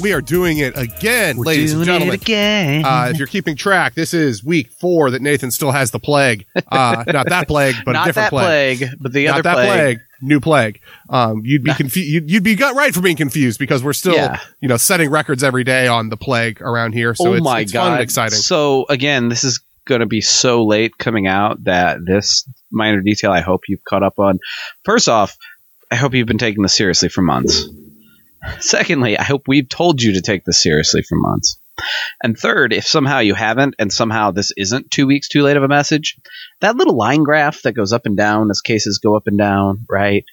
Right, we are doing it again, We're ladies doing and gentlemen. it again. Uh, if you're keeping track, this is week four that Nathan still has the plague. Uh, not that plague, but Not a different that plague. but the not other that plague. plague. New plague. Um, you'd be confused. You'd, you'd be gut right for being confused because we're still, Yeah. you know, setting records every day on the plague around here. So oh it's, my it's god! fun and exciting. So again, this is going to be so late coming out that this minor detail I hope you've caught up on. First off, I hope you've been taking this seriously for months. Secondly, I hope we've told you to take this seriously for months. And third, if somehow you haven't, and somehow this isn't two weeks too late of a message, that little line graph that goes up and down as cases go up and down, right?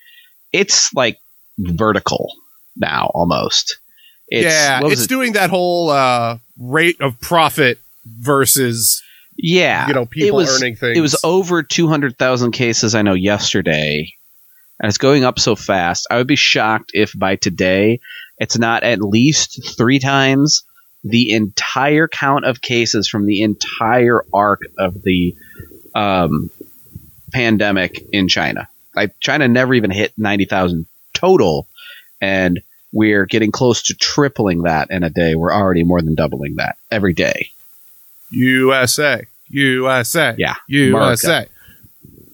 It's like vertical now almost. It's, yeah, it's it? doing that whole uh, rate of profit versus yeah. you know people was, earning things. It was over 200,000 cases, I know, yesterday. And it's going up so fast. I would be shocked if by today it's not at least three times the entire count of cases from the entire arc of the um, pandemic in China. Like, China never even hit 90,000 total. And we're getting close to tripling that in a day. We're already more than doubling that every day. USA, USA, Yeah, USA.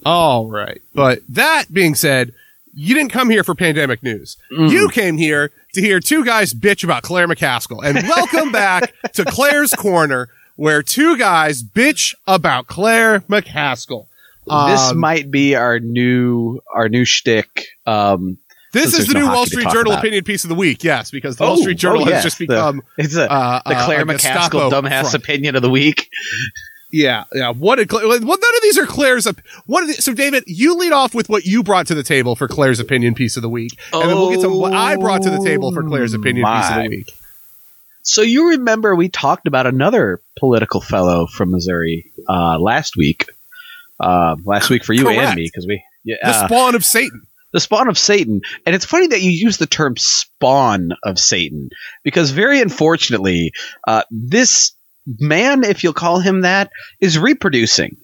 All right, but that being said, you didn't come here for pandemic news. Mm. You came here to hear two guys bitch about Claire McCaskill, and welcome back to Claire's Corner, where two guys bitch about Claire McCaskill. this Um, might be our new our new shtick. Um, This is the no new Wall Street Journal about. opinion piece of the week. Yes, because the Oh, Wall Street Journal oh, has yes, just the- become it's a, uh, the uh, Claire McCaskill dumbass front. opinion of the week. Yeah, yeah. What did Claire, well, none of these are Claire's. Op- what are the, so, David, you lead off with what you brought to the table for Claire's opinion piece of the week, and then we'll get to what I brought to the table for Claire's opinion piece of the week. So you remember we talked about another political fellow from Missouri uh, last week. Uh, last week for you Correct. and me because we yeah The uh, spawn of Satan. the spawn of Satan. And it's funny that you use the term spawn of Satan because very unfortunately, uh, this man, if you'll call him that, is reproducing.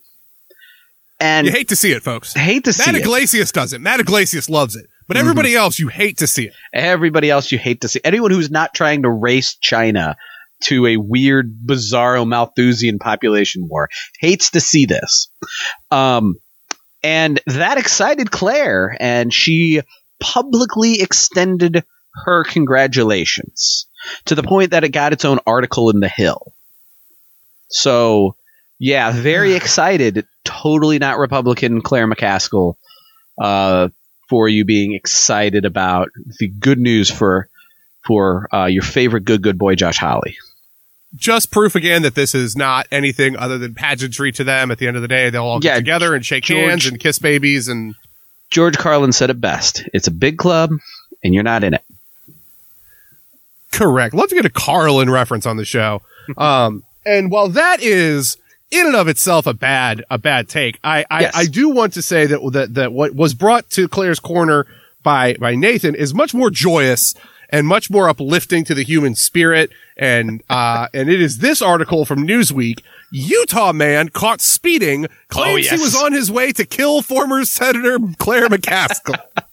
And You hate to see it, folks. hate to see Matt it. Mm-hmm. Yglesias does it. Matt Yglesias loves it, but everybody else, you hate to see it. Everybody else you hate to see. Anyone who's not trying to race China to a weird, bizarro Malthusian population war hates to see this. Um, and that excited Claire, and she publicly extended her congratulations to the point that it got its own article in The Hill. So, yeah, very excited. Totally not Republican Claire McCaskill uh, for you being excited about the good news for for uh, your favorite good good boy Josh Hawley. Just proof again that this is not anything other than pageantry to them. At the end of the day, they'll all get Yeah, together and shake George- hands and kiss babies and George Carlin said it best. It's a big club, and you're not in it. Correct. Love to get a Carlin reference on the show. Um, and while that is in and of itself a bad a bad take, I I, Yes. I do want to say that that that what was brought to Claire's corner by by Nathan is much more joyous and much more uplifting to the human spirit. And uh, and it is this article from Newsweek. Utah man caught speeding claims yes. he was on his way to kill former Senator Claire McCaskill.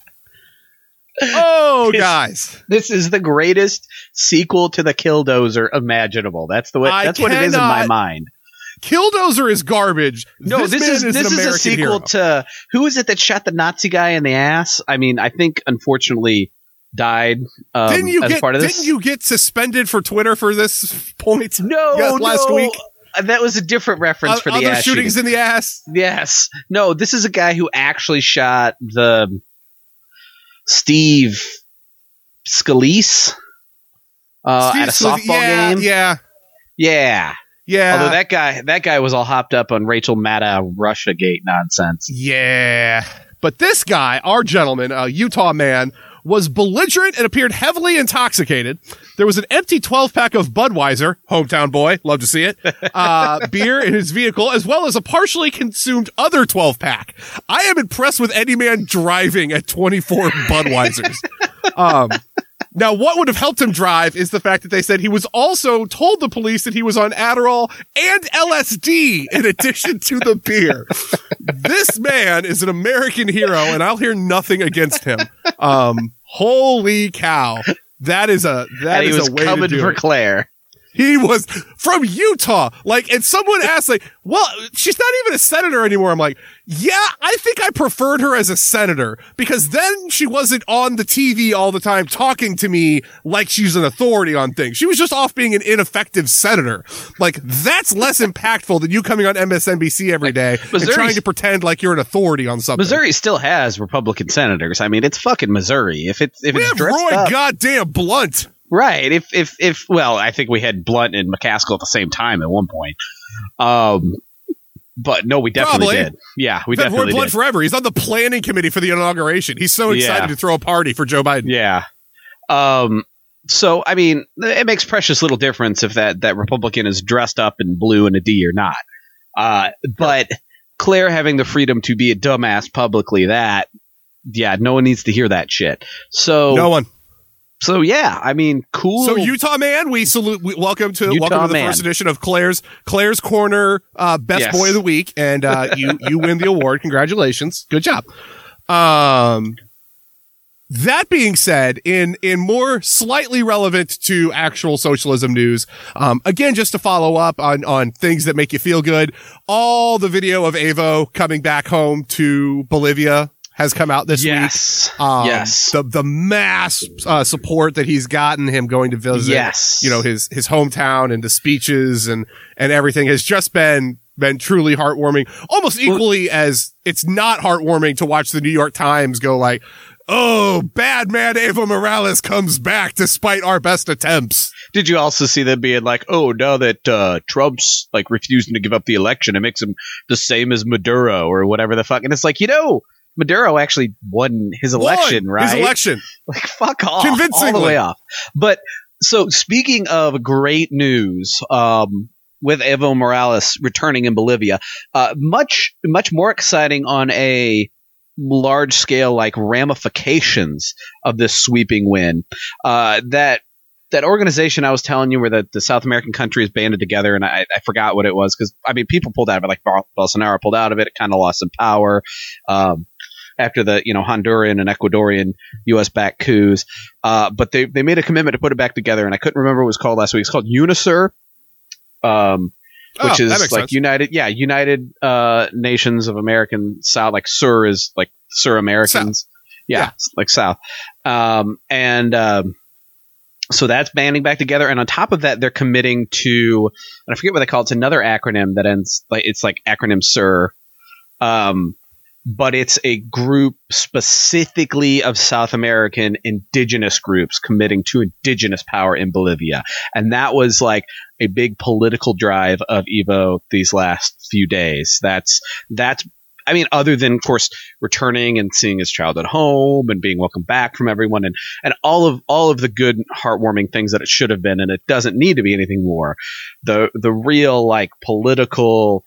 oh, His- guys. This is the greatest sequel to the Killdozer imaginable. That's the way. I that's what it is in my mind. Killdozer is garbage. No, this, man is, an this is a sequel hero. to who is it that shot the Nazi guy in the ass? I mean, I think unfortunately died um, didn't you as get? part of this. Didn't you get suspended for Twitter for this point? No, Yes, last no. week. Uh, That was a different reference O- for the other ass shootings shooting. in the ass. Yes. No, this is a guy who actually shot the Steve Scalise uh, Steve at a Scalise- softball yeah, game. Yeah, Yeah. yeah, Although that guy, that guy was all hopped up on Rachel Maddow Russia Gate nonsense. yeah. But this guy, our gentleman, a Utah man, was belligerent and appeared heavily intoxicated. There was an empty 12 pack of Budweiser, hometown boy, love to see it, uh, beer in his vehicle, as well as a partially consumed other 12 pack. I am impressed with any man driving at 24 Budweisers. Um, Now, what would have helped him drive is the fact that they said he was also told the police that he was on Adderall and LSD in addition to the beer. this man is an American hero, and I'll hear nothing against him. Um, holy cow. That is a that is a way coming to do for it. Claire. He was from Utah. Like, and someone asked, like, well, she's not even a senator anymore. I'm like, yeah, I think I preferred her as a senator because then she wasn't on the TV all the time talking to me like she's an authority on things. She was just off being an ineffective senator. Like, that's less impactful than you coming on MSNBC every day and trying to pretend like you're an authority on something. Missouri still has Republican senators. I mean, it's fucking Missouri. If it's if We it's have Roy up, goddamn Blunt. Right? If if if well, I think we had Blunt and McCaskill at the same time at one point. Um, but no, we definitely Probably. did. Yeah, we Roy definitely Blunt did. forever. He's on the planning committee for the inauguration. He's so excited Yeah. to throw a party for Joe Biden. Yeah. Um. So I mean, it makes precious little difference if that that Republican is dressed up in blue and a D or not. Uh, but Claire having the freedom to be a dumbass publicly, that yeah, no one needs to hear that shit. So No one. So yeah, I mean, cool. So Utah man, we salute. We, welcome to Utah welcome to the man. first edition of Claire's Claire's Corner uh, Best Yes. Boy of the Week, and uh, you you win the award. Congratulations, good job. Um, that being said, in in more slightly relevant to actual socialism news, um, again, just to follow up on on things that make you feel good, all the video of Evo coming back home to Bolivia has come out this week. yes, Um, yes, The the mass uh, support that he's gotten, him going to visit, yes. you know, his his hometown and the speeches and and everything has just been been truly heartwarming. Almost equally as it's not heartwarming to watch the New York Times go like, "Oh, bad man Evo Morales comes back despite our best attempts." Did you also see them being like, oh, now that uh, Trump's like refusing to give up the election, it makes him the same as Maduro or whatever the fuck? And it's like, you know, Maduro actually won his election, Won right? His election. like fuck off, all the way off. But so speaking of great news, um, with Evo Morales returning in Bolivia, uh, much much more exciting on a large scale like ramifications of this sweeping win. Uh, that that organization I was telling you where the, the South American countries banded together, and I, I forgot what it was because I mean people pulled out of it, like Bolsonaro pulled out of it, it kind of lost some power. Um, after the you know Honduran and Ecuadorian U.S. backed coups, uh, but they they made a commitment to put it back together, and I couldn't remember what it was called last week. It's called UNASUR, um, which Oh, is like sense. United, yeah, United uh, Nations of American South. Like Sur is like Sur Americans, yeah, Yeah. like South, um, and um, so that's banding back together. And on top of that, they're committing to, and I forget what they call it. It's another acronym that ends like it's like acronym Sur. Um, but it's a group specifically of South American indigenous groups committing to indigenous power in Bolivia. And that was like a big political drive of Evo these last few days. That's, that's, I mean, other than, of course, returning and seeing his child at home and being welcomed back from everyone and, and all of, all of the good, heartwarming things that it should have been. And it doesn't need to be anything more. The, the real, like, political,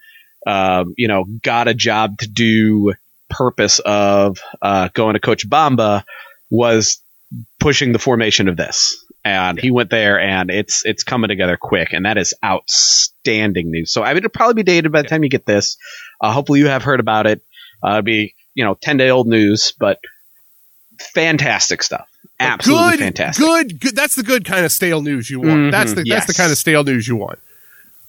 um, you know, got a job to do purpose of uh, going to Cochabamba was pushing the formation of this. And he went there, and it's it's coming together quick, and that is outstanding news. So I mean, it'll probably be dated by the time you get this. Uh, hopefully, you have heard about it. Uh, it'll be you know ten day old news, but fantastic stuff. Absolutely good, fantastic. Good, good. That's the good kind of stale news you want. Mhm, That's the that's the kind of stale news you want.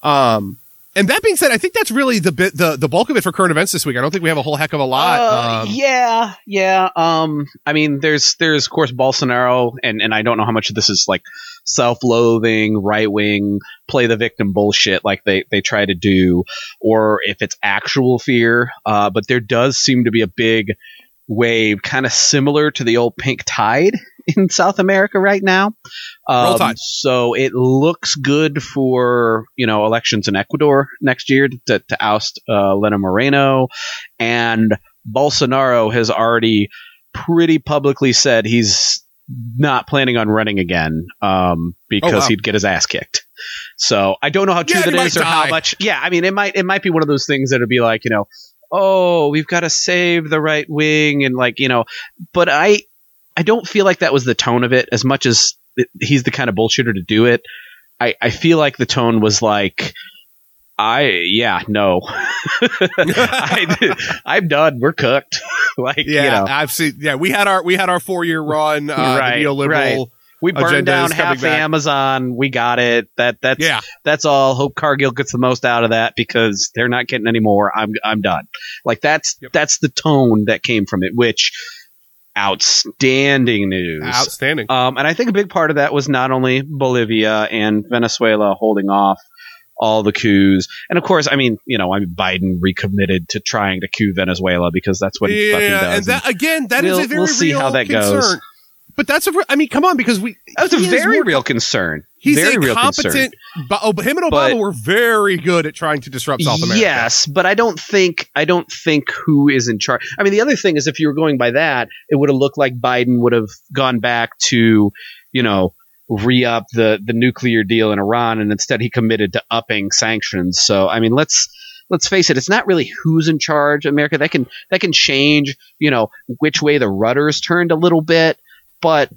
Um, and that being said, I think that's really the bit the the bulk of it for current events this week. I don't think we have a whole heck of a lot. Uh, um, yeah, yeah. Um, I mean, there's there's of course Bolsonaro, and and I don't know how much of this is like self-loathing, right wing, play the victim bullshit like they they try to do, or if it's actual fear. Uh, but there does seem to be a big wave, kind of similar to the old pink tide in South America right now. Um, so it looks good for you know elections in Ecuador next year to, to oust uh, Lenín Moreno, and Bolsonaro has already pretty publicly said he's not planning on running again um, because Oh, wow. he'd get his ass kicked. So I don't know how true Yeah, that is or how much. Yeah, I mean it might it might be one of those things that'd be like you know oh we've got to save the right wing and like you know but I I don't feel like that was the tone of it as much as it, he's the kind of bullshitter to do it. I, I feel like the tone was like, I yeah no, I, I'm done. We're cooked. like Yeah, you know, I've seen. Yeah, we had our we had our four year run. Uh, Right, neoliberal. right. we burned down half back. Amazon. We got it. That that's Yeah, that's all. Hope Cargill gets the most out of that because they're not getting any more. I'm I'm done. Like that's Yep. that's the tone that came from it, which outstanding news. outstanding. Um, and I think a big part of that was not only Bolivia and Venezuela holding off all the coups, and of course, I mean, you know, I mean, Biden recommitted to trying to coup Venezuela because that's what he fucking yeah, does. and that again, that is We'll- a very we'll see real how that goes. concern. But that's a. I mean, come on, because we that's a very more- real concern. He's very a competent. But, oh, but him and Obama But- were very good at trying to disrupt South America. Yes, but I don't think I don't think who is in charge. I mean, the other thing is if you were going by that, it would have looked like Biden would have gone back to, you know, re up the the nuclear deal in Iran, and instead he committed to upping sanctions. So I mean, let's let's face it, it's not really who's in charge. America that can that can change, you know, which way the rudder's turned a little bit, but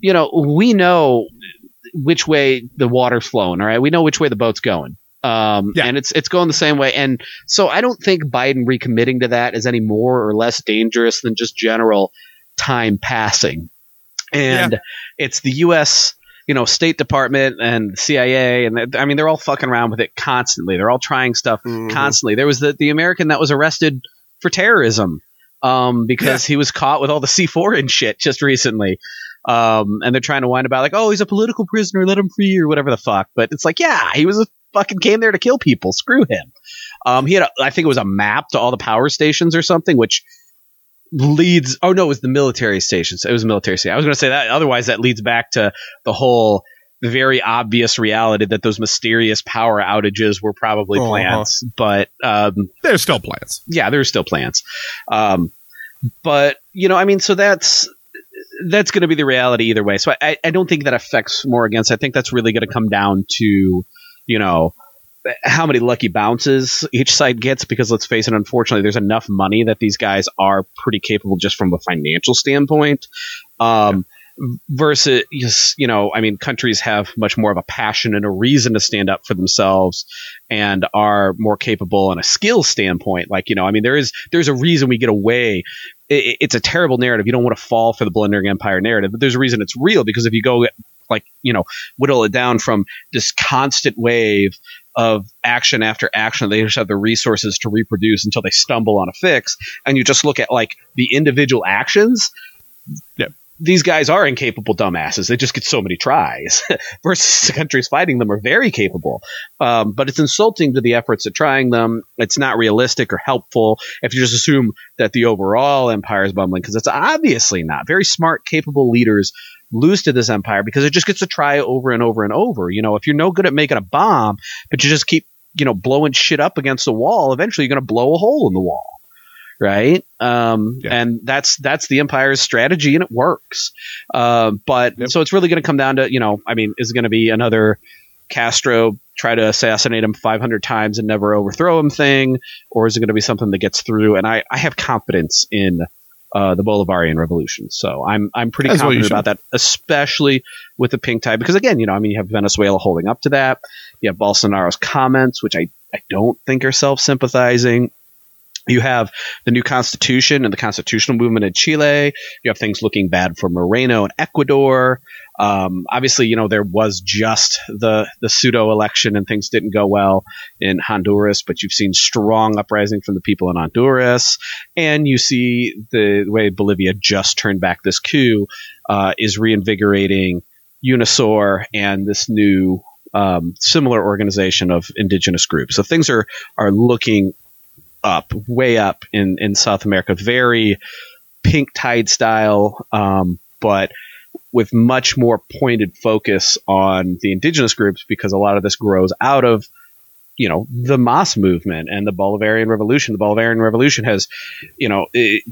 you know, we know which way the water's flowing. All right, we know which way the boat's going. Um, Yeah. and it's it's going the same way. And so I don't think Biden recommitting to that is any more or less dangerous than just general time passing. And it's the U.S. you know State Department and CIA, and I mean they're all fucking around with it constantly. They're all trying stuff Mhm. constantly. There was the the American that was arrested for terrorism um, because he was caught with all the C4 and shit just recently. Um, and they're trying to wind about like, oh, he's a political prisoner, let him free or whatever the fuck. But it's like, yeah, he was a fucking came there to kill people. Screw him. Um, he had, a, I think it was a map to all the power stations or something, which leads. Oh no, it was the military stations. It was a military station. I was going to say that. Otherwise, that leads back to the whole very obvious reality that those mysterious power outages were probably Uh-huh. plants. But um, There's still plants. yeah, there's still plants. Um, but you know, I mean, so that's that's going to be the reality either way. So I, I don't think that affects more against. I think that's really going to come down to you know how many lucky bounces each side gets because let's face it unfortunately there's enough money that these guys are pretty capable just from a financial standpoint um, versus you know i mean countries have much more of a passion and a reason to stand up for themselves and are more capable on a skill standpoint like you know i mean there is there's a reason we get away it, it's a terrible narrative you don't want to fall for the blundering empire narrative but there's a reason it's real because if you go like you know whittle it down from this constant wave of action after action they just have the resources to reproduce until they stumble on a fix and you just look at like the individual actions Yep. These guys are incapable dumbasses. They just get so many tries. Versus the countries fighting them are very capable. Um, but it's insulting to the efforts at trying them. It's not realistic or helpful if you just assume that the overall empire is bumbling, because it's obviously not. Very smart, capable leaders lose to this empire because it just gets to try over and over and over. You know, if you're no good at making a bomb, but you just keep, you know, blowing shit up against the wall, eventually you're going to blow a hole in the wall right? Um, Yeah. And that's that's the empire's strategy, and it works. Uh, but Yep. so it's really going to come down to you know, I mean, is it going to be another Castro try to assassinate him 500 times and never overthrow him thing, or is it going to be something that gets through? And I I have confidence in. Uh, the Bolivarian Revolution, so I'm I'm pretty you confident about that, especially with the pink tide, because again, you know, I mean, you have Venezuela holding up to that, you have Bolsonaro's comments, which I I don't think are self sympathizing. You have the new constitution and the constitutional movement in Chile. You have things looking bad for Moreno in Ecuador. Um, obviously, you know there was just the the pseudo election and things didn't go well in Honduras, but you've seen strong uprising from the people in Honduras, and you see the way Bolivia just turned back this coup uh, is reinvigorating UNASUR and this new um, similar organization of indigenous groups. So things are are looking up, way up in, in South America. Very pink tide style, um, but with much more pointed focus on the indigenous groups because a lot of this grows out of you know the Mas movement and the Bolivarian Revolution. The Bolivarian Revolution has, you know, it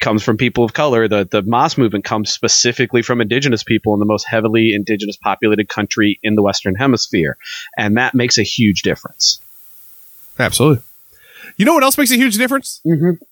comes from people of color. The the Mas movement comes specifically from indigenous people in the most heavily indigenous populated country in the Western Hemisphere, and that makes a huge difference. Absolutely. You know what else makes a huge difference? Mm-hmm.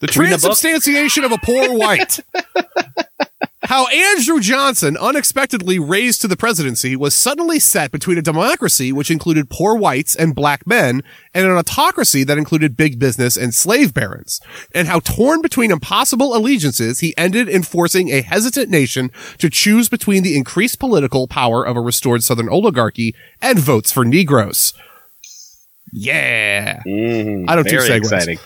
The Reading transubstantiation of a poor white. how Andrew Johnson, unexpectedly raised to the presidency, was suddenly set between a democracy which included poor whites and black men and an autocracy that included big business and slave barons, and how torn between impossible allegiances, he ended in forcing a hesitant nation to choose between the increased political power of a restored southern oligarchy and votes for Negroes. Yeah. Mhm. I don't do segues. exciting.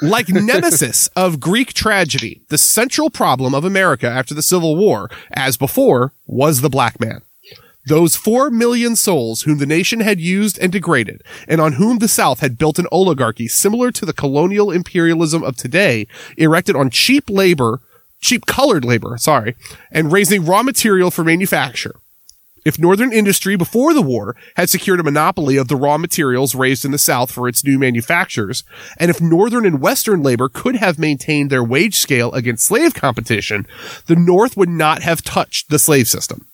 Like Nemesis of Greek tragedy, the central problem of America after the Civil War, as before, was the black man. Those four million souls whom the nation had used and degraded, and on whom the South had built an oligarchy similar to the colonial imperialism of today, erected on cheap labor, cheap colored labor, sorry, and raising raw material for manufacture. If Northern industry before the war had secured a monopoly of the raw materials raised in the South for its new manufactures, and if Northern and Western labor could have maintained their wage scale against slave competition, the North would not have touched the slave system.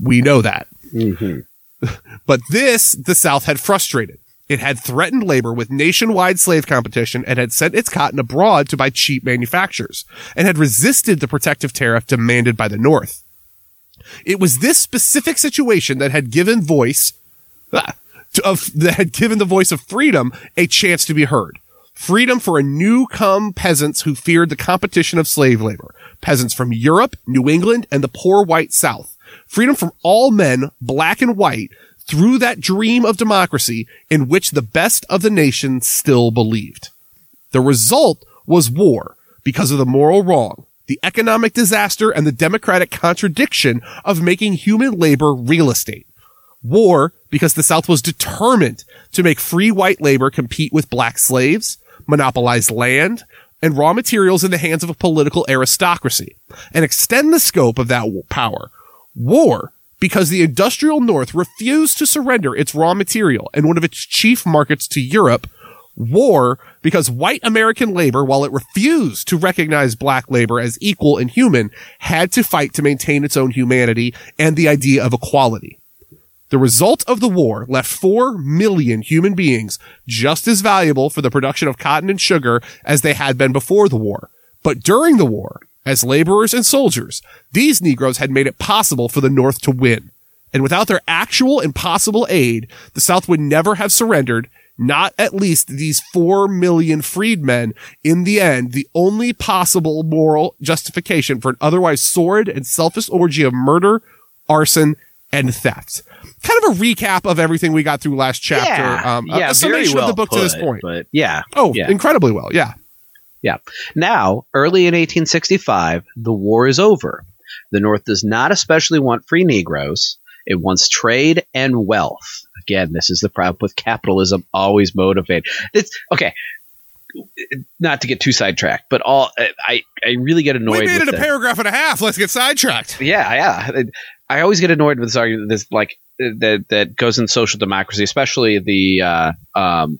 We know that. Mm-hmm. But this, the South had frustrated. It had threatened labor with nationwide slave competition and had sent its cotton abroad to buy cheap manufactures and had resisted the protective tariff demanded by the North. It was this specific situation that had given voice to, of that had given the voice of freedom a chance to be heard. Freedom for a new come peasants who feared the competition of slave labor. Peasants from Europe, New England, and the poor white South. Freedom from all men, black and white, through that dream of democracy in which the best of the nation still believed. The result was war because of the moral wrong, the economic disaster, and the democratic contradiction of making human labor real estate. War because the South was determined to make free white labor compete with black slaves, monopolize land, and raw materials in the hands of a political aristocracy, and extend the scope of that power. War because the industrial North refused to surrender its raw material and one of its chief markets to Europe. War because white American labor, while it refused to recognize black labor as equal and human, had to fight to maintain its own humanity and the idea of equality. The result of the war left 4 million human beings just as valuable for the production of cotton and sugar as they had been before the war. But during the war, as laborers and soldiers, these Negroes had made it possible for the North to win. And without their actual and possible aid, the South would never have surrendered, not at least these 4 million freedmen. In the end, the only possible moral justification for an otherwise sordid and selfish orgy of murder, arson, and theft. Kind of a recap of everything we got through last chapter. Yeah, um, yeah, a very summation well of the book put, to this point. But yeah, Oh, yeah. incredibly well. Yeah. Yeah. Now, early in 1865, the war is over. The North does not especially want free Negroes. It wants trade and wealth. Again, this is the problem with capitalism, always motivated. It's okay. Not to get too sidetracked, but all I I really get annoyed. we made with it a paragraph and a half. Let's get sidetracked. yeah, yeah. I always get annoyed with this argument. This like that that goes in social democracy, especially the uh, um,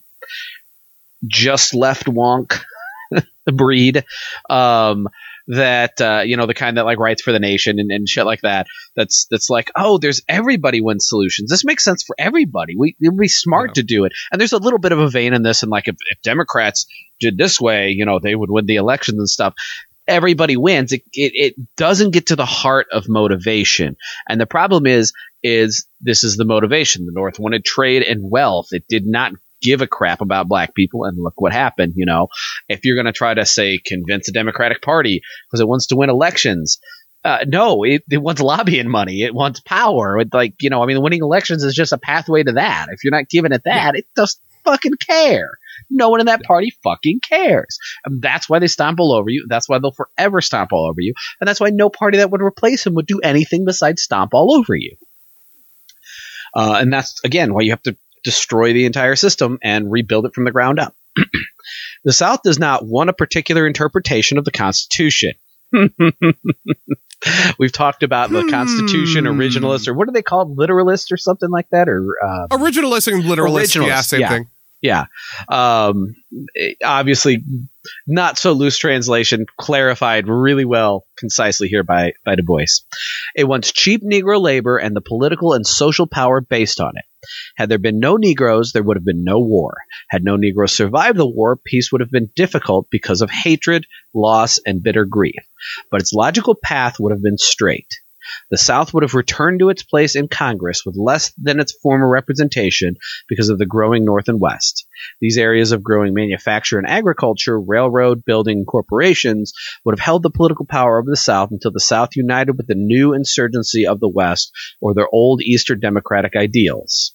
just left wonk breed. Um, that uh, you know the kind that like writes for the nation and, and shit like that. That's that's like oh, there's everybody wins solutions. This makes sense for everybody. We it would be smart Yeah. to do it. And there's a little bit of a vein in this, and like if, if Democrats did this way, you know, they would win the elections and stuff everybody wins. It, it it doesn't get to the heart of motivation, and the problem is is this is the motivation. The North wanted trade and wealth. It did not give a crap about black people, and look what happened. You know, if you're going to try to say convince the Democratic Party because it wants to win elections. Uh, no, it, it wants lobbying money. It wants power. It, like you know, I mean, winning elections is just a pathway to that. If you're not giving it that, it doesn't fucking care. No one in that party fucking cares. And that's why they stomp all over you. That's why they'll forever stomp all over you. And that's why no party that would replace him would do anything besides stomp all over you. Uh, and that's, again, why you have to destroy the entire system and rebuild it from the ground up. the South does not want a particular interpretation of the Constitution. We've talked about the Constitution, Hmm. originalists, or what are they called? Literalists or something like that? Or uh, Originalist and literalist. Yeah, same yeah. thing. yeah. Um, obviously, not so loose translation, clarified really well, concisely here by, by Du Bois. It wants cheap Negro labor and the political and social power based on it. Had there been no Negroes, there would have been no war. Had no Negroes survived the war, peace would have been difficult because of hatred, loss, and bitter grief. But its logical path would have been straight. The South would have returned to its place in Congress with less than its former representation because of the growing North and West. These areas of growing manufacture and agriculture, railroad building corporations would have held the political power of the South until the South united with the new insurgency of the West or their old Eastern democratic ideals.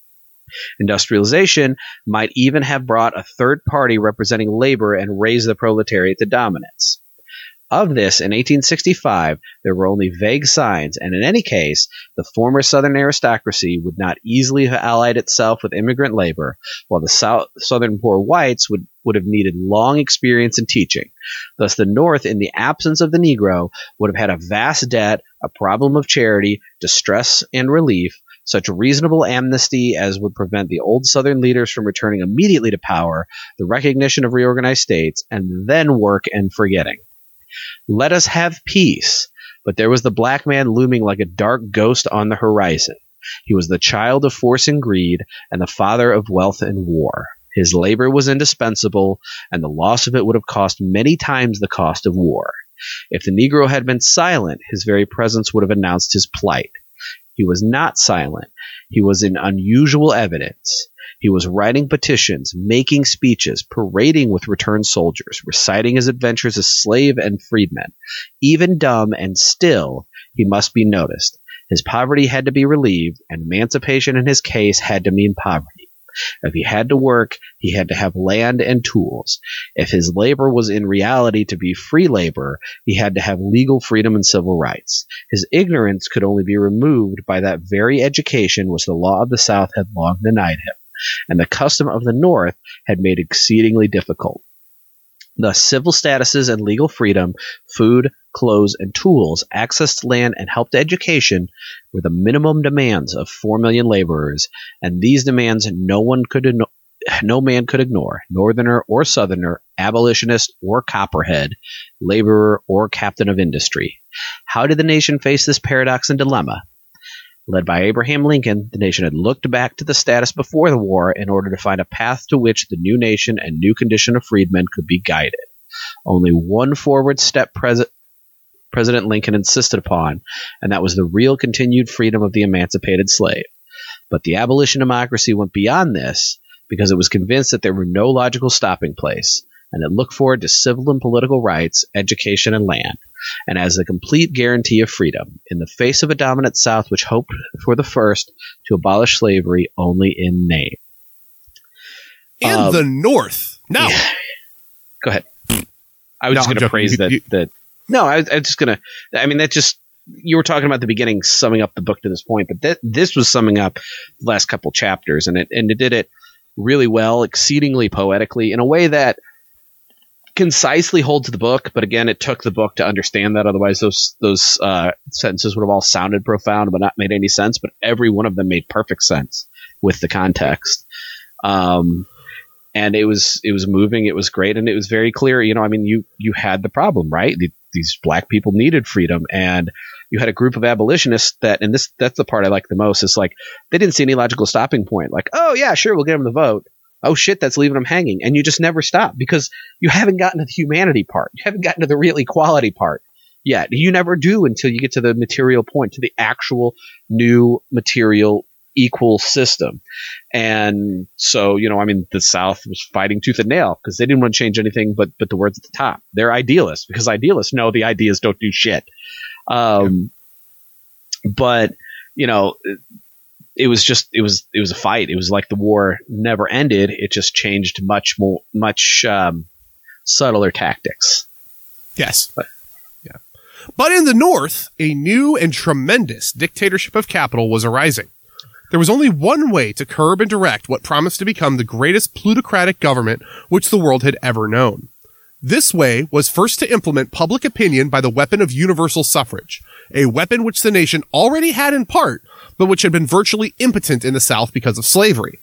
Industrialization might even have brought a third party representing labor and raised the proletariat to dominance. Of this, in 1865, there were only vague signs, and in any case, the former Southern aristocracy would not easily have allied itself with immigrant labor, while the South, Southern poor whites would, would have needed long experience in teaching. Thus, the North, in the absence of the Negro, would have had a vast debt, a problem of charity, distress, and relief, such reasonable amnesty as would prevent the old Southern leaders from returning immediately to power, the recognition of reorganized states, and then work and forgetting. Let us have peace. But there was the black man looming like a dark ghost on the horizon. He was the child of force and greed, and the father of wealth and war. His labor was indispensable, and the loss of it would have cost many times the cost of war. If the Negro had been silent, his very presence would have announced his plight. He was not silent. He was in unusual evidence. He was writing petitions, making speeches, parading with returned soldiers, reciting his adventures as slave and freedman. Even dumb and still, he must be noticed. His poverty had to be relieved, and emancipation in his case had to mean poverty. If he had to work, he had to have land and tools. If his labor was in reality to be free labor, he had to have legal freedom and civil rights. His ignorance could only be removed by that very education which the law of the South had long denied him and the custom of the North had made exceedingly difficult. Thus, civil statuses and legal freedom, food, clothes, and tools, access to land, and help to education were the minimum demands of four million laborers, and these demands no one could no man could ignore, northerner or southerner, abolitionist or copperhead, laborer or captain of industry. How did the nation face this paradox and dilemma? Led by Abraham Lincoln, the nation had looked back to the status before the war in order to find a path to which the new nation and new condition of freedmen could be guided. Only one forward step pres- President Lincoln insisted upon, and that was the real continued freedom of the emancipated slave. But the abolition democracy went beyond this because it was convinced that there were no logical stopping place, and it looked forward to civil and political rights, education, and land and as a complete guarantee of freedom in the face of a dominant South which hoped for the first to abolish slavery only in name. In um, the North. No. Yeah. Go ahead. I was no, just going to praise you, that, you, that. No, I I was just to. I mean, that just. You were talking about the beginning, summing up the book to this point, but th- this was summing up the last couple chapters, and it and it did it really well, exceedingly poetically, in a way that concisely holds the book, but again, it took the book to understand that. Otherwise, those those uh, sentences would have all sounded profound but not made any sense. But every one of them made perfect sense with the context. Um, and it was it was moving. It was great, and it was very clear. You know, I mean, you you had the problem, right? The, these black people needed freedom, and you had a group of abolitionists that, and this that's the part I like the most. Is like they didn't see any logical stopping point. Like, oh yeah, sure, we'll get them the vote oh shit, that's leaving them hanging. And you just never stop because you haven't gotten to the humanity part. You haven't gotten to the real equality part yet. You never do until you get to the material point, to the actual new material equal system. And so, you know, I mean, the South was fighting tooth and nail because they didn't want to change anything but, but the words at the top. They're idealists because idealists know the ideas don't do shit. Um, yeah. But, you know, it was just it was it was a fight. It was like the war never ended. It just changed much more much um, subtler tactics. Yes. But, yeah. But in the North, a new and tremendous dictatorship of capital was arising. There was only one way to curb and direct what promised to become the greatest plutocratic government which the world had ever known. This way was first to implement public opinion by the weapon of universal suffrage, a weapon which the nation already had in part, but which had been virtually impotent in the South because of slavery.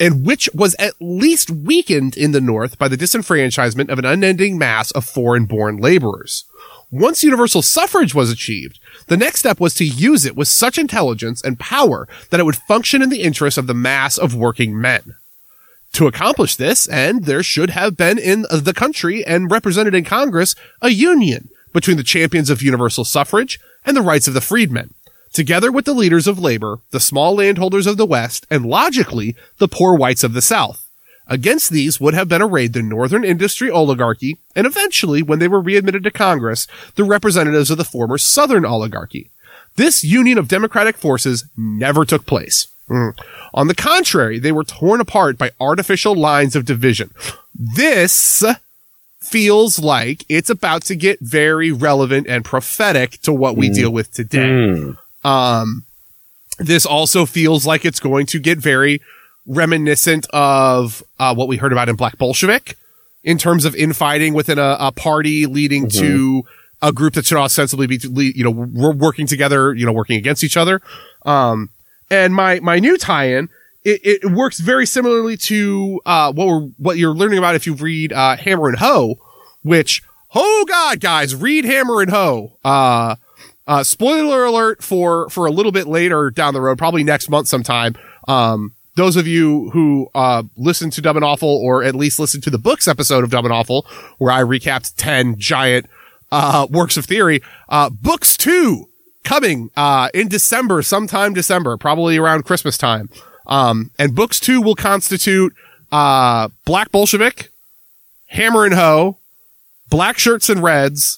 And which was at least weakened in the North by the disenfranchisement of an unending mass of foreign born laborers. Once universal suffrage was achieved, the next step was to use it with such intelligence and power that it would function in the interest of the mass of working men. To accomplish this, and there should have been in the country and represented in Congress a union between the champions of universal suffrage and the rights of the freedmen, together with the leaders of labor, the small landholders of the West, and logically, the poor whites of the South. Against these would have been arrayed the Northern Industry Oligarchy, and eventually, when they were readmitted to Congress, the representatives of the former Southern Oligarchy. This union of democratic forces never took place. Mm. On the contrary, they were torn apart by artificial lines of division. This feels like it's about to get very relevant and prophetic to what we Mm. deal with today. Mm. Um, this also feels like it's going to get very reminiscent of uh, what we heard about in Black Bolshevik in terms of infighting within a, a party leading to a group that should ostensibly be, you know, we're working together, you know, working against each other. Um, and my, my new tie-in, it, it works very similarly to, uh, what we're, what you're learning about if you read, uh, Hammer and Hoe, which, oh God, guys, read Hammer and Hoe. Uh, uh, spoiler alert for, for a little bit later down the road, probably next month sometime. Um, those of you who, uh, listen to Dumb and Awful or at least listen to the books episode of Dumb and Awful, where I recapped 10 giant, uh, works of theory, uh, books two coming, uh, in December, sometime December, probably around Christmas time. Um, and books two will constitute, uh, Black Bolshevik, Hammer and Hoe, Black Shirts and Reds,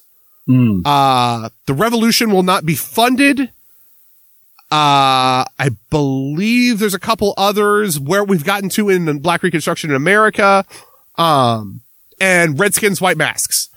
Mm. uh, the revolution will not be funded. Uh, I believe there's a couple others where we've gotten to in Black Reconstruction in America. Um, and Redskins White Masks.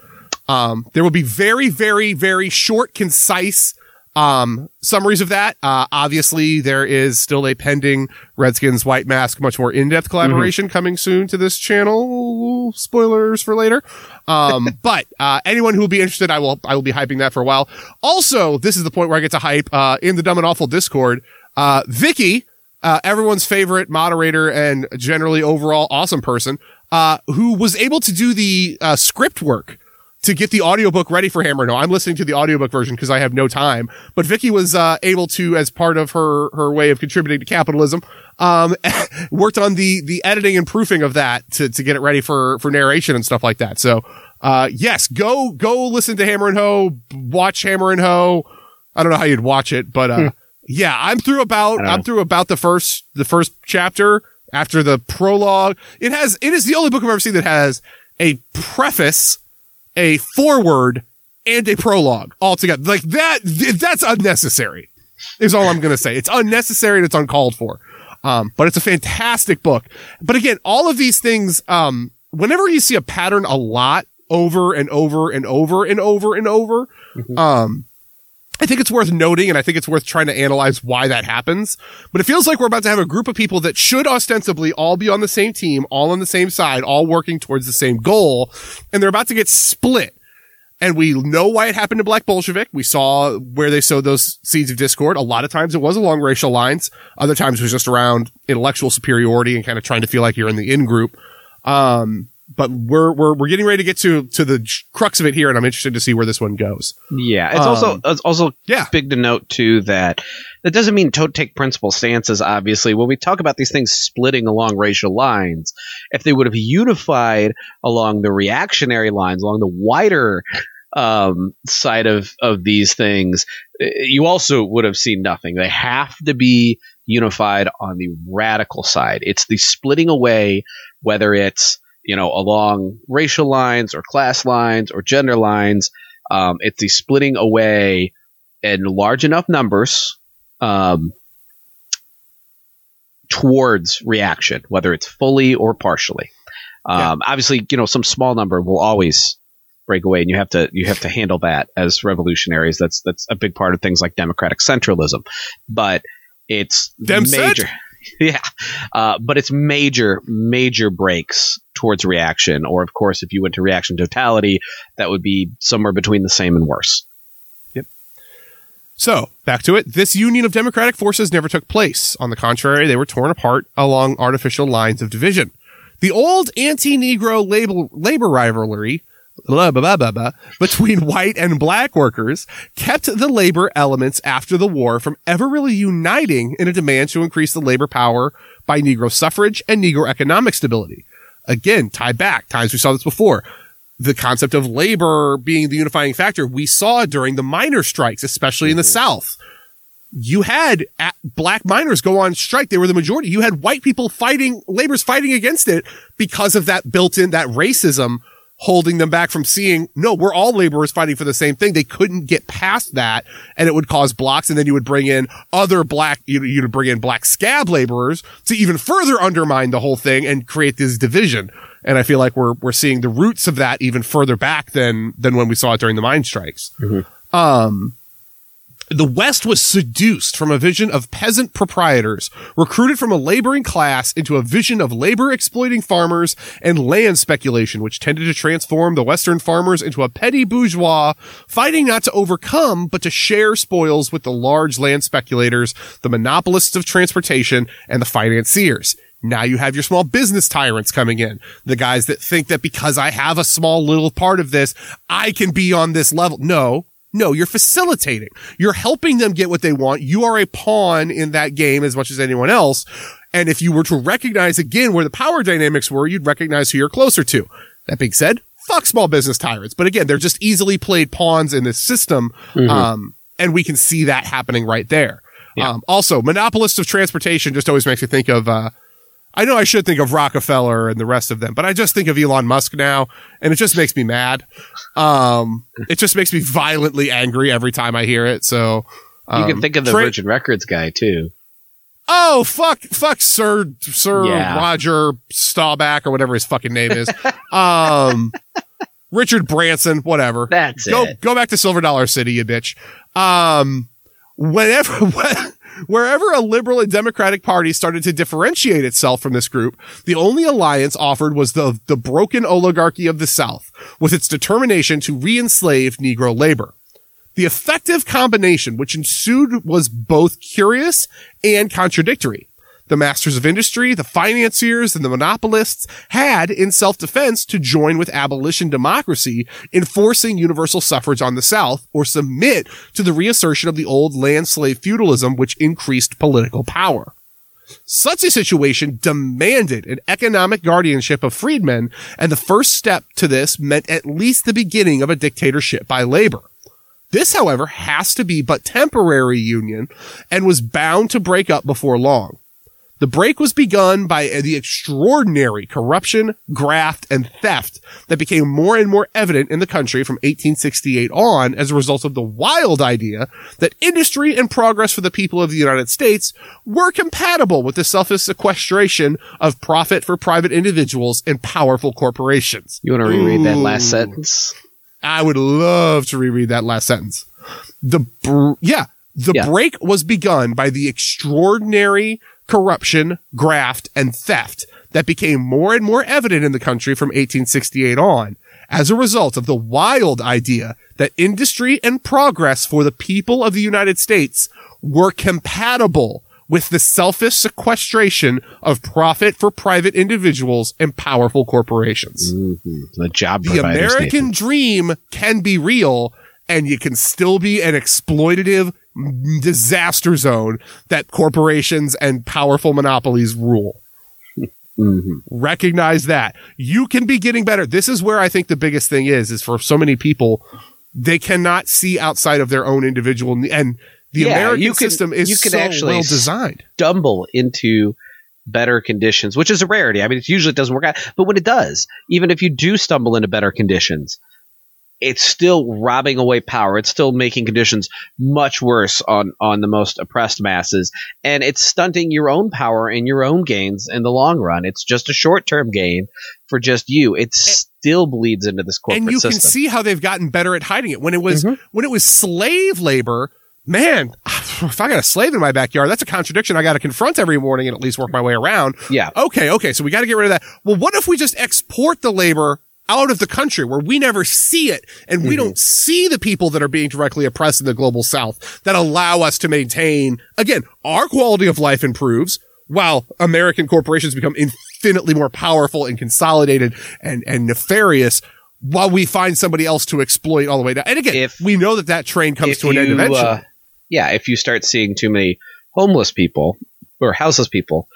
Um, there will be very, very, very short, concise, um, summaries of that. Uh, obviously there is still a pending Redskins White Mask, much more in-depth collaboration coming soon to this channel. Spoilers for later. Um, but, uh, anyone who will be interested, I will, I will be hyping that for a while. Also, this is the point where I get to hype, uh, in the Dumb and Awful Discord, uh, Vicky, uh, everyone's favorite moderator and generally overall awesome person, uh, who was able to do the, uh, script work to get the audiobook ready for Hammer No. I'm listening to the audiobook version because I have no time. But Vicky was uh, able to, as part of her her way of contributing to capitalism, um, worked on the the editing and proofing of that to to get it ready for for narration and stuff like that. So, uh, yes, go go listen to Hammer and Hoe, watch Hammer and Hoe. I don't know how you'd watch it, but uh, yeah, I'm through about I'm know. through about the first the first chapter after the prologue. It has it is the only book I've ever seen that has a preface a forward and a prologue all together. Like that, th- that's unnecessary is all I'm going to say. It's unnecessary and it's uncalled for. Um, but it's a fantastic book. But again, all of these things, um, whenever you see a pattern a lot over and over and over and over and over, um, I think it's worth noting and I think it's worth trying to analyze why that happens. But it feels like we're about to have a group of people that should ostensibly all be on the same team, all on the same side, all working towards the same goal. And they're about to get split. And we know why it happened to Black Bolshevik. We saw where they sowed those seeds of discord. A lot of times it was along racial lines. Other times it was just around intellectual superiority and kind of trying to feel like you're in the in group. Um, but we're, we're, we're getting ready to get to, to the crux of it here. And I'm interested to see where this one goes. Yeah, it's Um, also it's also Yeah. big to note too that that doesn't mean don't take principal stances. Obviously, when we talk about these things splitting along racial lines, if they would have unified along the reactionary lines, along the wider um, side of of these things, eh, you also would have seen nothing. They have to be unified on the radical side. It's the splitting away, whether it's you know along racial lines or class lines or gender lines. Um, it's the splitting away in large enough numbers um, towards reaction, whether it's fully or partially. Um, Obviously, you know, some small number will always break away, and you have to you have to handle that as revolutionaries. That's that's a big part of things like democratic centralism, but it's Dem major. Yeah, uh, but it's major, major breaks towards reaction. Or, of course, if you went to reaction totality, that would be somewhere between the same and worse. Yep. So back to it. This union of democratic forces never took place. On the contrary, they were torn apart along artificial lines of division. The old anti-Negro labor, labor rivalry blah, blah, blah, blah, between white and black workers kept the labor elements after the war from ever really uniting in a demand to increase the labor power by Negro suffrage and Negro economic stability. Again, tie back times we saw this before. The concept of labor being the unifying factor we saw during the miner strikes, especially in the mm-hmm. South. You had uh, black miners go on strike. They were the majority. You had white people fighting, labor's fighting against it because of that built in, that racism holding them back from seeing, no, we're all laborers fighting for the same thing. They couldn't get past that and it would cause blocks. And then you would bring in other black, you know, you'd bring in black scab laborers to even further undermine the whole thing and create this division. And I feel like we're, we're seeing the roots of that even further back than, than when we saw it during the mine strikes. Mm-hmm. Um, the West was seduced from a vision of peasant proprietors, recruited from a laboring class into a vision of labor exploiting farmers and land speculation, which tended to transform the Western farmers into a petty bourgeois, fighting not to overcome, but to share spoils with the large land speculators, the monopolists of transportation, and the financiers. Now you have your small business tyrants coming in. The guys that think that because I have a small little part of this, I can be on this level. No, no, you're facilitating. You're helping them get what they want. You are a pawn in that game as much as anyone else. And if you were to recognize again where the power dynamics were, you'd recognize who you're closer to. That being said, fuck small business tyrants. But again, they're just easily played pawns in this system. Mm-hmm. Um, and we can see that happening right there. Yeah. Um, also, monopolists of transportation just always makes me think of, uh, I know I should think of Rockefeller and the rest of them, but I just think of Elon Musk now, and it just makes me mad. Um, it just makes me violently angry every time I hear it. So um, you can um, think of the tra- Virgin Records guy too. Oh fuck, fuck Sir Sir yeah. Roger Staubach or whatever his fucking name is. um, Richard Branson, whatever. That's go, it. Go back to Silver Dollar City, you bitch. Um, whenever. Wherever a liberal and democratic party started to differentiate itself from this group, the only alliance offered was the, the broken oligarchy of the South, with its determination to re-enslave Negro labor. The effective combination which ensued was both curious and contradictory. The masters of industry, the financiers, and the monopolists had, in self-defense, to join with abolition democracy, enforcing universal suffrage on the South, or submit to the reassertion of the old land slave feudalism, which increased political power. Such a situation demanded an economic guardianship of freedmen, and the first step to this meant at least the beginning of a dictatorship by labor. This, however, has to be but temporary union and was bound to break up before long. The break was begun by the extraordinary corruption, graft, and theft that became more and more evident in the country from 1868 on as a result of the wild idea that industry and progress for the people of the United States were compatible with the selfish sequestration of profit for private individuals and powerful corporations. You want to reread Ooh. that last sentence? I would love to reread that last sentence. The, br- yeah, the yeah. break was begun by the extraordinary corruption, graft, and theft that became more and more evident in the country from 1868 on as a result of the wild idea that industry and progress for the people of the United States were compatible with the selfish sequestration of profit for private individuals and powerful corporations. Mm-hmm. The job The American dream can be real and you can still be an exploitative disaster zone that corporations and powerful monopolies rule. Mm-hmm. Recognize that you can be getting better. This is where I think the biggest thing is, is for so many people, they cannot see outside of their own individual and the yeah, American can, system is you can so actually well designed. Stumble into better conditions, which is a rarity. I mean, it usually doesn't work out, but when it does, even if you do stumble into better conditions, it's still robbing away power. It's still making conditions much worse on, on the most oppressed masses. And it's stunting your own power and your own gains in the long run. It's just a short term gain for just you. It still bleeds into this corporate And you system. can see how they've gotten better at hiding it. When it was, mm-hmm. when it was slave labor, man, if I got a slave in my backyard, that's a contradiction I got to confront every morning and at least work my way around. Yeah. Okay. Okay. So we got to get rid of that. Well, what if we just export the labor out of the country where we never see it and we mm-hmm. don't see the people that are being directly oppressed in the global south that allow us to maintain, again, our quality of life improves while American corporations become infinitely more powerful and consolidated and, and nefarious. while we find somebody else to exploit all the way down. And again, If- we know that that train comes to an end eventually. uh, yeah, if you start seeing too many homeless people or houseless people,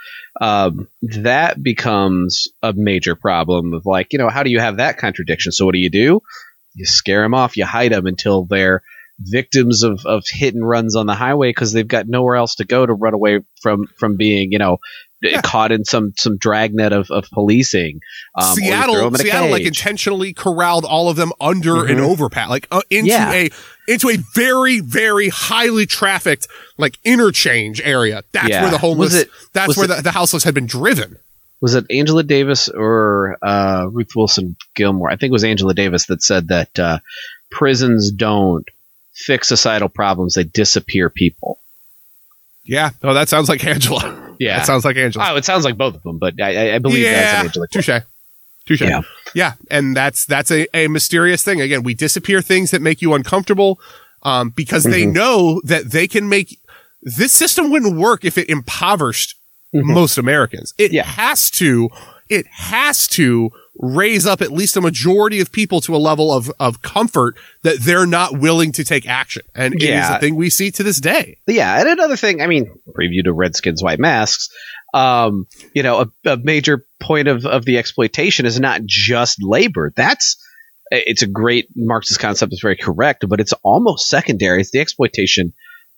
um, that becomes a major problem of like, you know, how do you have that contradiction? So what do you do? You scare them off, you hide them until they're victims of, of hit and runs on the highway because they've got nowhere else to go to run away from, from being, you know. Caught in some, some dragnet of, of policing. Um, or you throw Seattle, in Seattle, like intentionally corralled all of them under an Mhm. overpass, like uh, into Yeah. a into a very very highly trafficked like interchange area. That's Yeah. where the homeless. It- that's where it- the, the houseless had been driven. was it Angela Davis or uh, Ruth Wilson Gilmore? I think it was Angela Davis that said that uh, prisons don't fix societal problems; they disappear people. Yeah, Oh, that sounds like Angela. Yeah. it sounds like Angela. Oh, it sounds like both of them, but I, I- I believe that's yeah, an Angela. touche, touche. Yeah. Yeah, and that's that's a, a mysterious thing. Again, we disappear things that make you uncomfortable, um, because they Mhm. know that they can make this system wouldn't work if it impoverished Mhm. most Americans. It Yeah. has to, it has to raise up at least a majority of people to a level of of comfort that they're not willing to take action, and it is Yeah. a thing we see to this day. Yeah, and another thing, I mean, preview to Redskins White Masks. Um, you know, a, a major point of, of the exploitation is not just labor. That's it's a great Marxist concept. It's very correct, but it's almost secondary. It's the exploitation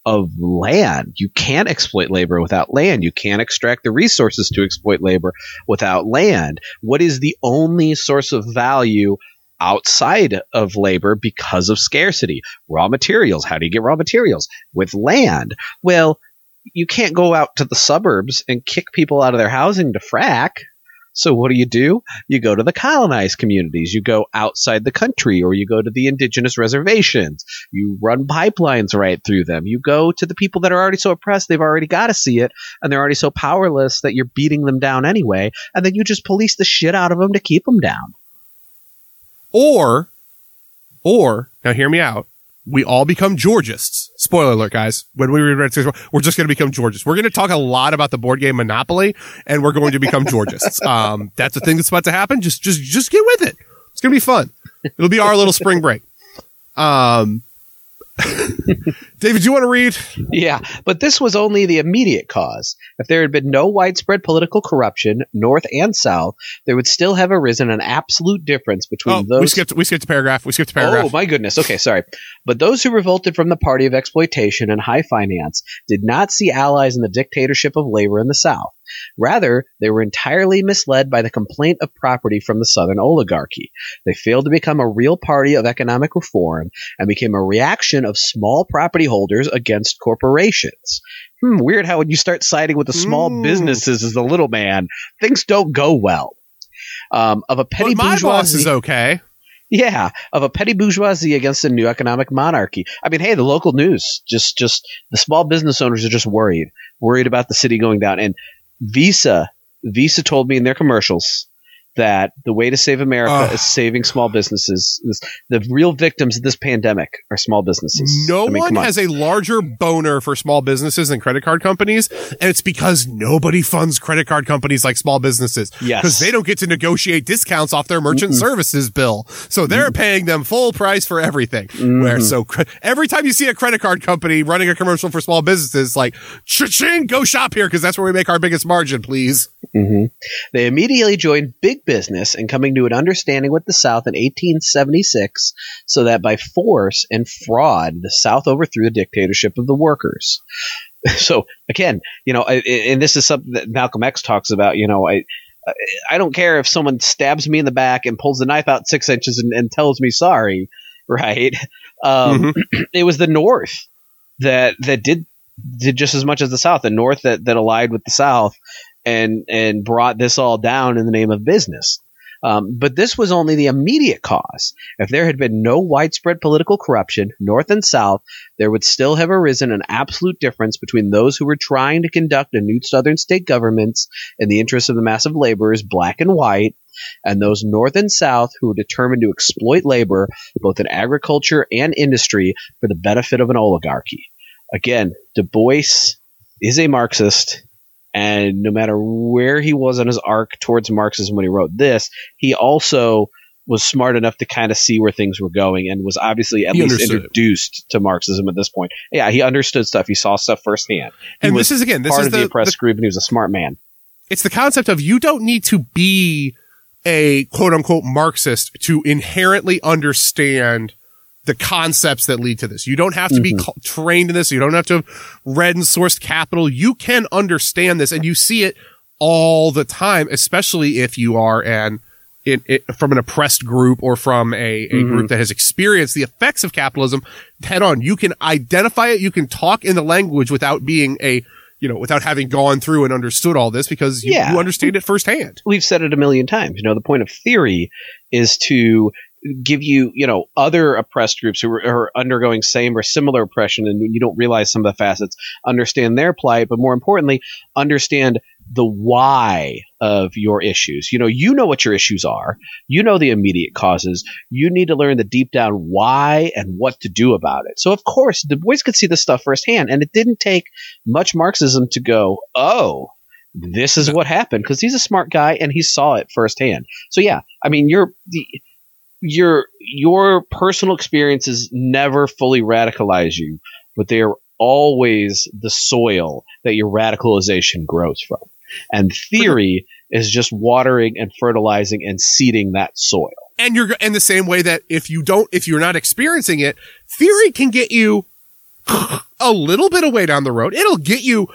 of land. You can't exploit labor without land. You can't extract the resources to exploit labor without land. What is the only source of value outside of labor because of scarcity? Raw materials. How do you get raw materials? With land. Well, you can't go out to the suburbs and kick people out of their housing to frack. So what do you do? You go to the colonized communities. You go outside the country or you go to the indigenous reservations. You run pipelines right through them. You go to the people that are already so oppressed, they've already got to see it, and they're already so powerless that you're beating them down anyway, and then you just police the shit out of them to keep them down. Or, or now hear me out. We all become Georgists. Spoiler alert, guys. When we read Red Six, we're just going to become Georgists. We're going to talk a lot about the board game Monopoly, and we're going to become Georgists. Um, that's a thing that's about to happen. Just, just, just get with it. It's going to be fun. It'll be our little spring break. Um, David, do you want to read? Yeah, but this was only the immediate cause. If there had been no widespread political corruption, north and south, there would still have arisen an absolute difference between Oh, those. we skipped. We skipped a paragraph. We skipped a paragraph. Oh my goodness. Okay, sorry. But those who revolted from the party of exploitation and high finance did not see allies in the dictatorship of labor in the South. Rather, they were entirely misled by the complaint of property from the Southern oligarchy. They failed to become a real party of economic reform and became a reaction of small property holders against corporations. Hmm, weird how when you start siding with the small Mm. businesses as the little man, things don't go well. Um, of a petty but my bourgeoisie. boss is okay. Yeah, of a petty bourgeoisie against a new economic monarchy. I mean, hey, the local news just just the small business owners are just worried, worried about the city going down. And Visa, Visa told me in their commercials that the way to save America Ugh. is saving small businesses. The real victims of this pandemic are small businesses. No I mean, one on. has a larger boner for small businesses than credit card companies, and it's because nobody funds credit card companies like small businesses. Yes. Because they don't get to negotiate discounts off their merchant services bill. So they're paying them full price for everything. Where so cre- every time you see a credit card company running a commercial for small businesses, like, cha-ching, go shop here because that's where we make our biggest margin, please. hmm They immediately joined big business and coming to an understanding with the South in 1876, so that by force and fraud, the South overthrew the dictatorship of the workers. So again, you know, I- and this is something that Malcolm X talks about. You know, I. I don't care if someone stabs me in the back and pulls the knife out six inches and, and tells me sorry, right? Um, It was the North that that did did just as much as the South. The North that, that allied with the South and and brought this all down in the name of business. Um, but this was only the immediate cause. If there had been no widespread political corruption, North and South, there would still have arisen an absolute difference between those who were trying to conduct a new Southern state governments in the interests of the mass of laborers, black and white, and those North and South who were determined to exploit labor, both in agriculture and industry, for the benefit of an oligarchy. Again, Du Bois is a Marxist. And no matter where he was on his arc towards Marxism when he wrote this, he also was smart enough to kind of see where things were going and was obviously at He least understood introduced to Marxism at this point. Yeah, he understood stuff. He saw stuff firsthand. He and this is again, this part is of the, the, oppressed the- group, and he was a smart man. it's the concept of you don't need to be a quote unquote Marxist to inherently understand the concepts that lead to this. You don't have to be Mhm. cu- trained in this. You don't have to have read and sourced capital. You can understand this and you see it all the time, especially if you are an in, it, from an oppressed group or from a, a Mhm. group that has experienced the effects of capitalism head on. You can identify it. You can talk in the language without being a, you know, without having gone through and understood all this because you, Yeah. you understand it firsthand. we've said it a million times. You know, the point of theory is to give you, you know, other oppressed groups who are, are undergoing same or similar oppression, and you don't realize some of the facets, understand their plight, but more importantly, understand the why of your issues. You know, you know what your issues are. You know the immediate causes. You need to learn the deep down why and what to do about it. So, of course, Du Bois could see this stuff firsthand, and it didn't take much Marxism to go, oh, this is what happened because he's a smart guy and he saw it firsthand. So yeah, I mean, your the your your personal experiences never fully radicalize you, but they are always the soil that your radicalization grows from. And theory is just watering and fertilizing and seeding that soil. And you're, in the same way that if you don't, if you're not experiencing it, theory can get you a little bit of way down the road. It'll get you,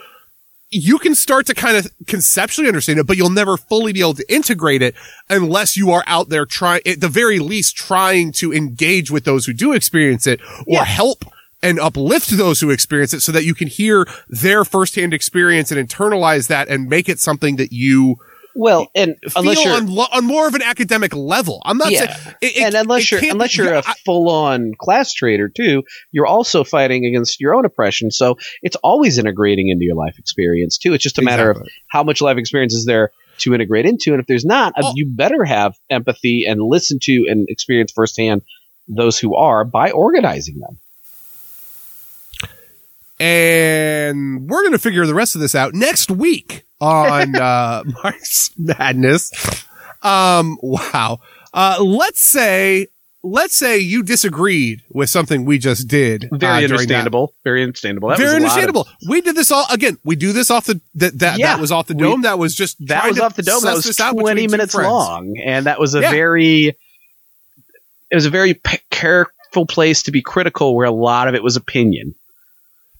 you can start to kind of conceptually understand it, but you'll never fully be able to integrate it unless you are out there trying, at the very least, trying to engage with those who do experience it or Yeah. help and uplift those who experience it so that you can hear their firsthand experience and internalize that and make it something that you Well, and unless you're on, lo- on more of an academic level. I'm not Yeah. saying, it- it- and unless you're unless you're a full-on class traitor too, you're also fighting against your own oppression. So it's always integrating into your life experience too. It's just a matter of how much life experience is there to integrate into, and if there's not, Oh. you better have empathy and listen to and experience firsthand those who are by organizing them. and we're going to figure the rest of this out next week on uh Mark's Madness. Um wow. Uh let's say let's say you disagreed with something we just did. uh, Very that. understandable. Very understandable. That Very was a of- understandable. we did this all again. We do this off the that that, Yeah. that was off the We- dome. that was just that was off the dome. That was 20 minutes long, and that was a Yeah. very it was a very p- careful place to be critical, where a lot of it was opinion.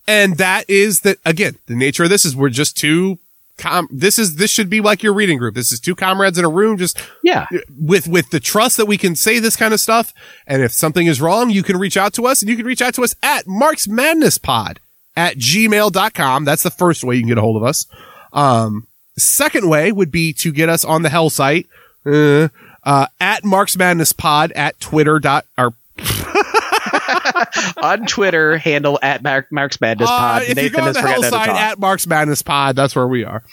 and that is that again the nature of this is we're just two com this is this should be like your reading group. This is two comrades in a room just Yeah, with with the trust that we can say this kind of stuff. And if something is wrong you can reach out to us and you can reach out to us at marks madness pod at gmail.com that's the first way you can get a hold of us. Um second way would be to get us on the hell site uh, uh, at marks madness pod at twitter dot or on Twitter, handle at Mark, Mark's Madness Uh, Pod. if you Nathan go on the hell side at Mark's Madness Pod, that's where we are.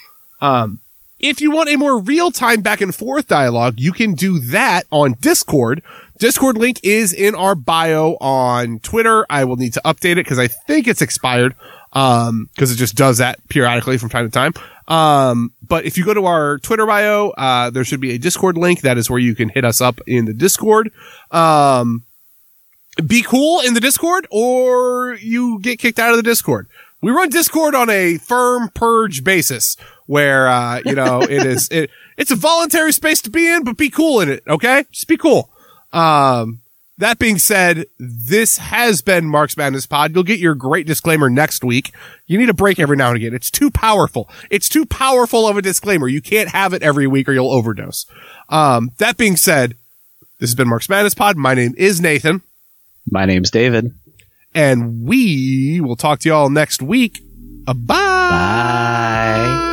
Um, if you want a more real time back and forth dialogue, you can do that on Discord. Discord link is in our bio on Twitter. I will need to update it because I think it's expired. Um, cause it just does that periodically from time to time. Um, but if you go to our Twitter bio, uh, there should be a Discord link. That is where you can hit us up in the Discord. Um, be cool in the Discord or you get kicked out of the Discord. We run Discord on a firm purge basis where, uh, you know, it is, it, it's a voluntary space to be in, but be cool in it. Okay. Just be cool. Um, that being said, this has been Mark's Madness Pod. You'll get your great disclaimer next week. You need a break every now and again. It's too powerful. It's too powerful of a disclaimer. You can't have it every week or you'll overdose. Um, that being said, this has been Mark's Madness Pod. My name is Nathan. My name's David. and we will talk to y'all next week. Uh, bye. Bye.